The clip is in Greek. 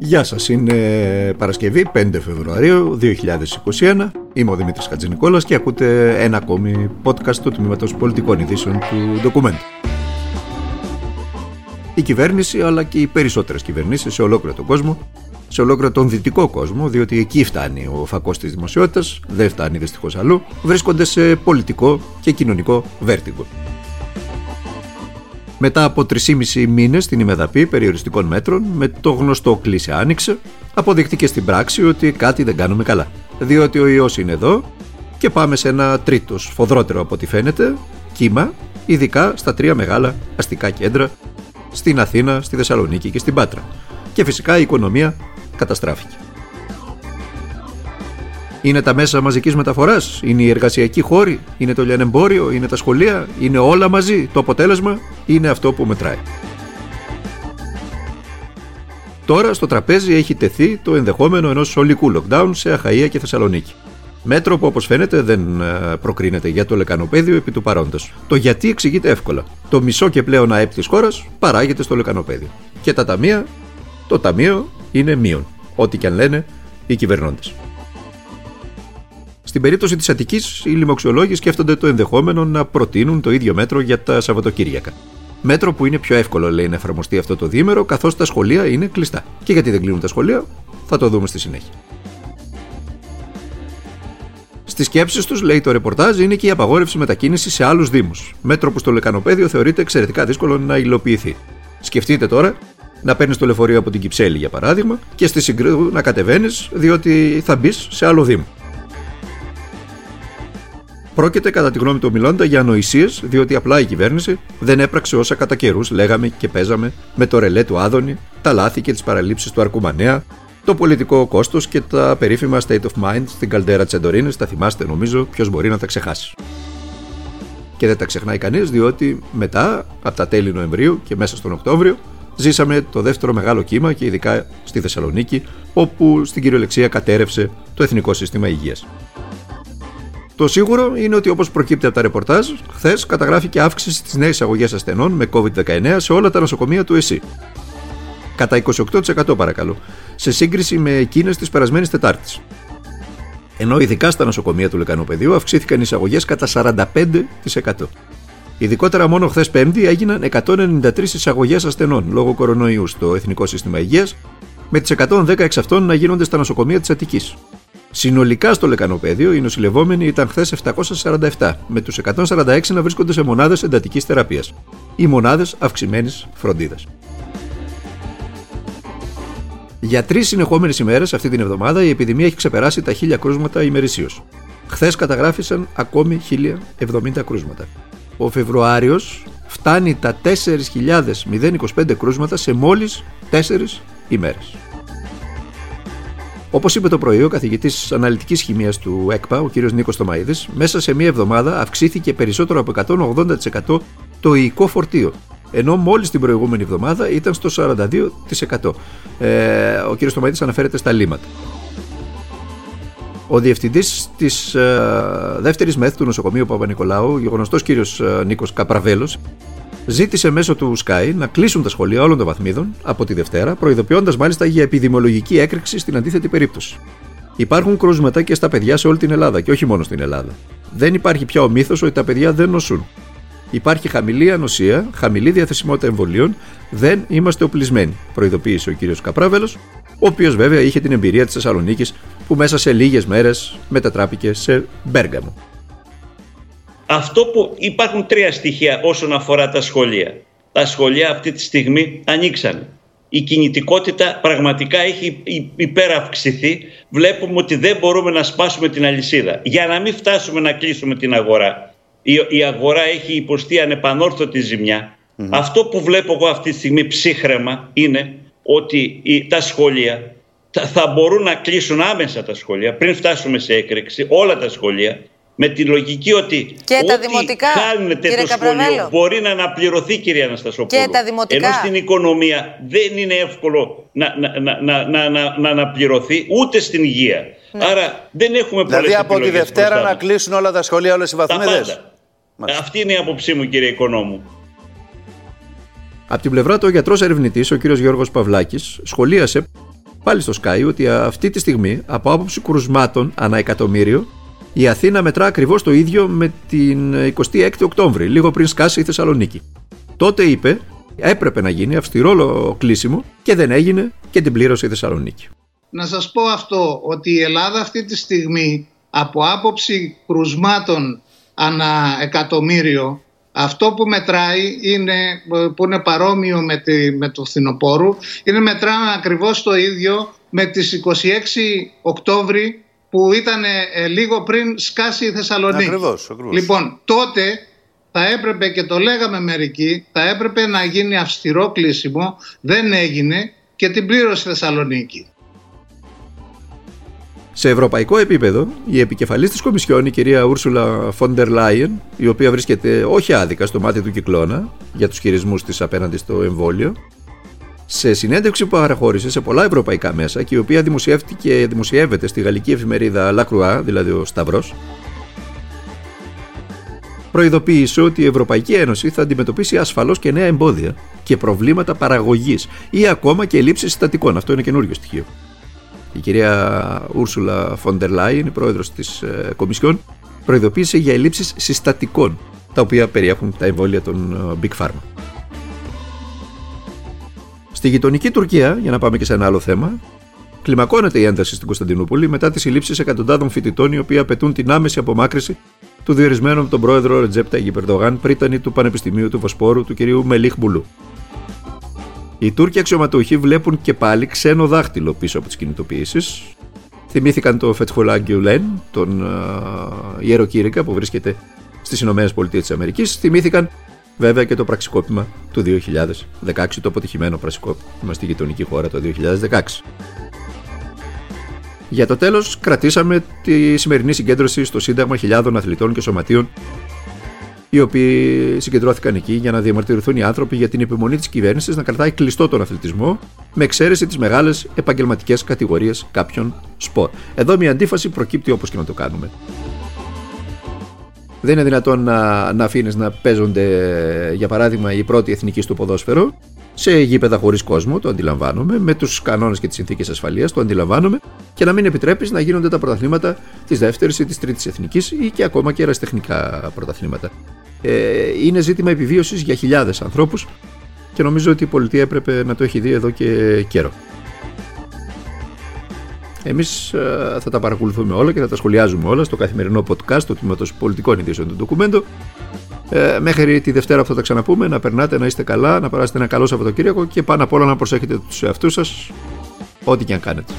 Γεια σας, είναι Παρασκευή 5 Φεβρουαρίου 2021 Είμαι ο Δημήτρης Χατζηνικόλας και ακούτε ένα ακόμη podcast του Τμήματος Πολιτικών Ειδήσεων του Ντοκουμέντου Η κυβέρνηση αλλά και οι περισσότερες κυβερνήσεις σε ολόκληρο τον κόσμο σε ολόκληρο τον δυτικό κόσμο, διότι εκεί φτάνει ο φακός της δημοσιότητας, δεν φτάνει δυστυχώς αλλού, βρίσκονται σε πολιτικό και κοινωνικό βέρτιγκο. Μετά από 3,5 μήνες στην ημεδαπή περιοριστικών μέτρων, με το γνωστό κλείσε άνοιξε, αποδείχτηκε στην πράξη ότι κάτι δεν κάνουμε καλά. Διότι ο ιός είναι εδώ και πάμε σε ένα τρίτος, σφοδρότερο από ό,τι φαίνεται, κύμα, ειδικά στα τρία μεγάλα αστικά κέντρα, στην Αθήνα, στη Θεσσαλονίκη και στην Πάτρα. Και φυσικά η οικονομία καταστράφηκε. Είναι τα μέσα μαζικής μεταφοράς, είναι οι εργασιακοί χώροι, είναι το λιανεμπόριο, είναι τα σχολεία, είναι όλα μαζί; Το αποτέλεσμα είναι αυτό που μετράει. Τώρα στο τραπέζι έχει τεθεί το ενδεχόμενο ενός ολικού lockdown σε Αχαΐα και Θεσσαλονίκη. Μέτρο που όπως φαίνεται δεν ε, προκρίνεται για το λεκανοπέδιο επί του παρόντος. Το γιατί εξηγείται εύκολα. Το μισό και πλέον ΑΕΠ της χώρας παράγεται στο λεκανοπέδιο. Και τα ταμεία, το ταμείο είναι μείον. Ό,τι και αν λένε οι κυβερνώντες. Στην περίπτωση της Αττικής, οι λοιμοξιολόγοι σκέφτονται το ενδεχόμενο να προτείνουν το ίδιο μέτρο για τα Σαββατοκύριακα. Μέτρο που είναι πιο εύκολο, λέει, να εφαρμοστεί αυτό το διήμερο, καθώς τα σχολεία είναι κλειστά. Και γιατί δεν κλείνουν τα σχολεία, θα το δούμε στη συνέχεια. Στις σκέψεις τους, λέει το ρεπορτάζ, είναι και η απαγόρευση μετακίνησης σε άλλους Δήμους. Μέτρο που στο λεκανοπέδιο θεωρείται εξαιρετικά δύσκολο να υλοποιηθεί. Σκεφτείτε τώρα να παίρνεις το λεωφορείο από την Κυψέλη, για παράδειγμα, και στη Συγκρού να κατεβαίνεις, διότι θα μπεις σε άλλο Δήμο. Πρόκειται, κατά τη γνώμη του Μιλώντα, για ανοησίες, διότι απλά η κυβέρνηση δεν έπραξε όσα κατά καιρούς λέγαμε και παίζαμε με το ρελέ του Άδωνη, τα λάθη και τις παραλήψεις του Αρκουμανέα, το πολιτικό κόστος και τα περίφημα state of mind στην καλτέρα Τσεντορίνης. Τα θυμάστε, νομίζω, ποιος μπορεί να τα ξεχάσει. Και δεν τα ξεχνάει κανείς, διότι μετά, από τα τέλη Νοεμβρίου και μέσα στον Οκτώβριο, ζήσαμε το δεύτερο μεγάλο κύμα και ειδικά στη Θεσσαλονίκη, όπου στην κυριολεξία κατέρευσε το Εθνικό Σύστημα Υγείας. Το σίγουρο είναι ότι όπως προκύπτει από τα ρεπορτάζ, χθες καταγράφηκε αύξηση τη νέα εισαγωγή ασθενών με COVID-19 σε όλα τα νοσοκομεία του ΕΣΥ. Κατά 28% παρακαλώ, σε σύγκριση με εκείνες της περασμένης Τετάρτης. Ενώ ειδικά στα νοσοκομεία του Λεκανοπεδίου αυξήθηκαν οι εισαγωγές κατά 45%. Ειδικότερα, μόνο χθες Πέμπτη έγιναν 193 εισαγωγές ασθενών λόγω κορονοϊού στο Εθνικό Σύστημα Υγείας, με τις 110 εξ αυτών να γίνονται στα νοσοκομεία της Αττικής. Συνολικά στο λεκανοπέδιο οι νοσηλευόμενοι ήταν χθες 747, με τους 146 να βρίσκονται σε μονάδες εντατικής θεραπείας ή μονάδες αυξημένης φροντίδας. Για τρεις συνεχόμενες ημέρες αυτή την εβδομάδα η επιδημία έχει ξεπεράσει τα 1000 κρούσματα ημερησίως. Χθες καταγράφησαν ακόμη 1070 κρούσματα. Ο Φεβρουάριος φτάνει τα 4.025 κρούσματα σε μόλις 4 ημέρες. Όπως είπε το πρωί ο καθηγητής αναλυτικής χημίας του ΕΚΠΑ, ο κ. Νίκος Τωμαίδη, μέσα σε μία εβδομάδα αυξήθηκε περισσότερο από 180% το υλικό φορτίο. Ενώ μόλις την προηγούμενη εβδομάδα ήταν στο 42%. Ε, ο κ. Τωμαίδη αναφέρεται στα λίμματα. Ο διευθυντής της ε, δεύτερης μεθ του νοσοκομείου Παπα-Νικολάου, ο γνωστό κ. Νίκος Καπραβέλος, ζήτησε μέσω του Sky να κλείσουν τα σχολεία όλων των βαθμίδων από τη Δευτέρα, προειδοποιώντας μάλιστα για επιδημιολογική έκρηξη στην αντίθετη περίπτωση. Υπάρχουν κρούσματα και στα παιδιά σε όλη την Ελλάδα και όχι μόνο στην Ελλάδα. Δεν υπάρχει πια ο μύθος ότι τα παιδιά δεν νοσούν. Υπάρχει χαμηλή ανοσία, χαμηλή διαθεσιμότητα εμβολίων, δεν είμαστε οπλισμένοι, προειδοποίησε ο κ. Καπράβελος, ο οποίος βέβαια είχε την εμπειρία της Θεσσαλονίκης που μέσα σε λίγες μέρες μετατράπηκε σε Μπέργαμο. Αυτό που υπάρχουν τρία στοιχεία όσον αφορά τα σχολεία. Τα σχολεία αυτή τη στιγμή ανοίξαν. Η κινητικότητα πραγματικά έχει υπεραυξηθεί. Βλέπουμε ότι δεν μπορούμε να σπάσουμε την αλυσίδα. Για να μην φτάσουμε να κλείσουμε την αγορά. Η, αγορά έχει υποστεί ανεπανόρθωτη Αυτό που βλέπω εγώ αυτή τη στιγμή ψύχρεμα είναι ότι τα σχολεία θα μπορούν να κλείσουν άμεσα τα σχολεία πριν φτάσουμε σε έκρηξη όλα τα σχολεία με τη λογική ότι και ό,τι τα δημοτικά, χάνεται το σχολείο μπορεί να αναπληρωθεί κυρία Αναστασοπούλου. Και τα δημοτικά. Ενώ στην οικονομία δεν είναι εύκολο να, να, να, να, να, να αναπληρωθεί ούτε στην υγεία. Ναι. Άρα δεν έχουμε πολλές Δηλαδή από τη Δευτέρα να κλείσουν όλα τα σχολεία, όλες οι βαθμίδες; Αυτή είναι η άποψή μου κύριε Οικονόμου. Από την πλευρά του, ο γιατρός ερευνητής, ο κ. Γιώργος Παυλάκης, σχολίασε πάλι στο Sky ότι αυτή τη στιγμή, από άποψη κρουσμάτων ανά εκατομμύριο, η Αθήνα μετρά ακριβώς το ίδιο με την 26η Οκτώβρη, λίγο πριν σκάσει η Θεσσαλονίκη. Τότε είπε έπρεπε να γίνει αυστηρό κλείσιμο και δεν έγινε και την πλήρωσε η Θεσσαλονίκη. Να σας πω αυτό, ότι η Ελλάδα αυτή τη στιγμή από άποψη κρουσμάτων ανά εκατομμύριο αυτό που μετράει είναι, που είναι παρόμοιο με, τη, με το φθινοπόρου είναι μετράμε ακριβώς το ίδιο με τις 26 Οκτώβρη που ήταν ε, λίγο πριν σκάσει η Θεσσαλονίκη. Ακριβώς, ακριβώς. Λοιπόν, τότε θα έπρεπε και το λέγαμε μερικοί, θα έπρεπε να γίνει αυστηρό κλείσιμο, δεν έγινε και την πλήρωσε η Θεσσαλονίκη. Σε ευρωπαϊκό επίπεδο, η επικεφαλής της Κομισιόν, η κυρία Ούρσουλα Φόντερ Λάιεν, η οποία βρίσκεται όχι άδικα στο μάτι του κυκλώνα για τους χειρισμούς της απέναντι στο εμβόλιο, σε συνέντευξη που παραχώρησε σε πολλά ευρωπαϊκά μέσα και η οποία δημοσιεύτηκε, δημοσιεύεται στη γαλλική εφημερίδα La Croix, δηλαδή ο Σταυρός, προειδοποίησε ότι η Ευρωπαϊκή Ένωση θα αντιμετωπίσει ασφαλώς και νέα εμπόδια και προβλήματα παραγωγής ή ακόμα και ελλείψει συστατικών. Αυτό είναι καινούριο στοιχείο. Η κυρία Ούρσουλα Φοντερ Λάιν, η πρόεδρος της ε, Κομισιόν, προειδοποίησε για ελλείψει συστατικών, τα οποία περιέχουν τα εμβόλια των ε, Big Pharma. Στη γειτονική Τουρκία, για να πάμε και σε ένα άλλο θέμα, κλιμακώνεται η ένταση στην Κωνσταντινούπολη μετά τις συλλήψει εκατοντάδων φοιτητών οι οποίοι απαιτούν την άμεση απομάκρυση του διορισμένου από τον πρόεδρο Ρετζέπτα Αγιπερδογάν πρίτανη του Πανεπιστημίου του Βοσπόρου του κυρίου Μελίχ Μπουλού. Οι Τούρκοι αξιωματούχοι βλέπουν και πάλι ξένο δάχτυλο πίσω από τις κινητοποιήσεις. Θυμήθηκαν το Φετχολά Γκιουλέν, τον uh, ιεροκήρυκα που βρίσκεται στις Ηνωμένες Πολιτείες της Αμερικής. Θυμήθηκαν βέβαια και το πραξικόπημα του 2016, το αποτυχημένο πραξικόπημα στη γειτονική χώρα το 2016. Για το τέλος, κρατήσαμε τη σημερινή συγκέντρωση στο Σύνταγμα χιλιάδων αθλητών και σωματείων, οι οποίοι συγκεντρώθηκαν εκεί για να διαμαρτυρηθούν οι άνθρωποι για την επιμονή της κυβέρνησης να κρατάει κλειστό τον αθλητισμό, με εξαίρεση τις μεγάλες επαγγελματικές κατηγορίες κάποιων σπορ. Εδώ μια αντίφαση προκύπτει όπως και να το κάνουμε. Δεν είναι δυνατόν να, να αφήνεις να παίζονται, για παράδειγμα, οι πρώτοι εθνικοί στο ποδόσφαιρο σε γήπεδα χωρίς κόσμο, το αντιλαμβάνομαι, με τους κανόνες και τις συνθήκες ασφαλείας, το αντιλαμβάνομαι, και να μην επιτρέπεις να γίνονται τα πρωταθλήματα της δεύτερης ή της τρίτης εθνικής ή και ακόμα και ερασιτεχνικά πρωταθλήματα. Ε, είναι ζήτημα επιβίωσης για χιλιάδες ανθρώπους και νομίζω ότι η πολιτεία έπρεπε να το έχει δει εδώ και καιρό. Εμείς ε, θα τα παρακολουθούμε όλα και θα τα σχολιάζουμε όλα στο καθημερινό podcast του τμήματο πολιτικών ειδήσεων του ντοκουμέντου ε, μέχρι τη Δευτέρα που θα τα ξαναπούμε, να περνάτε, να είστε καλά, να περάσετε ένα καλό Σαββατοκύριακο και πάνω απ' όλα να προσέχετε τους εαυτούς σας, ό,τι και αν κάνετε.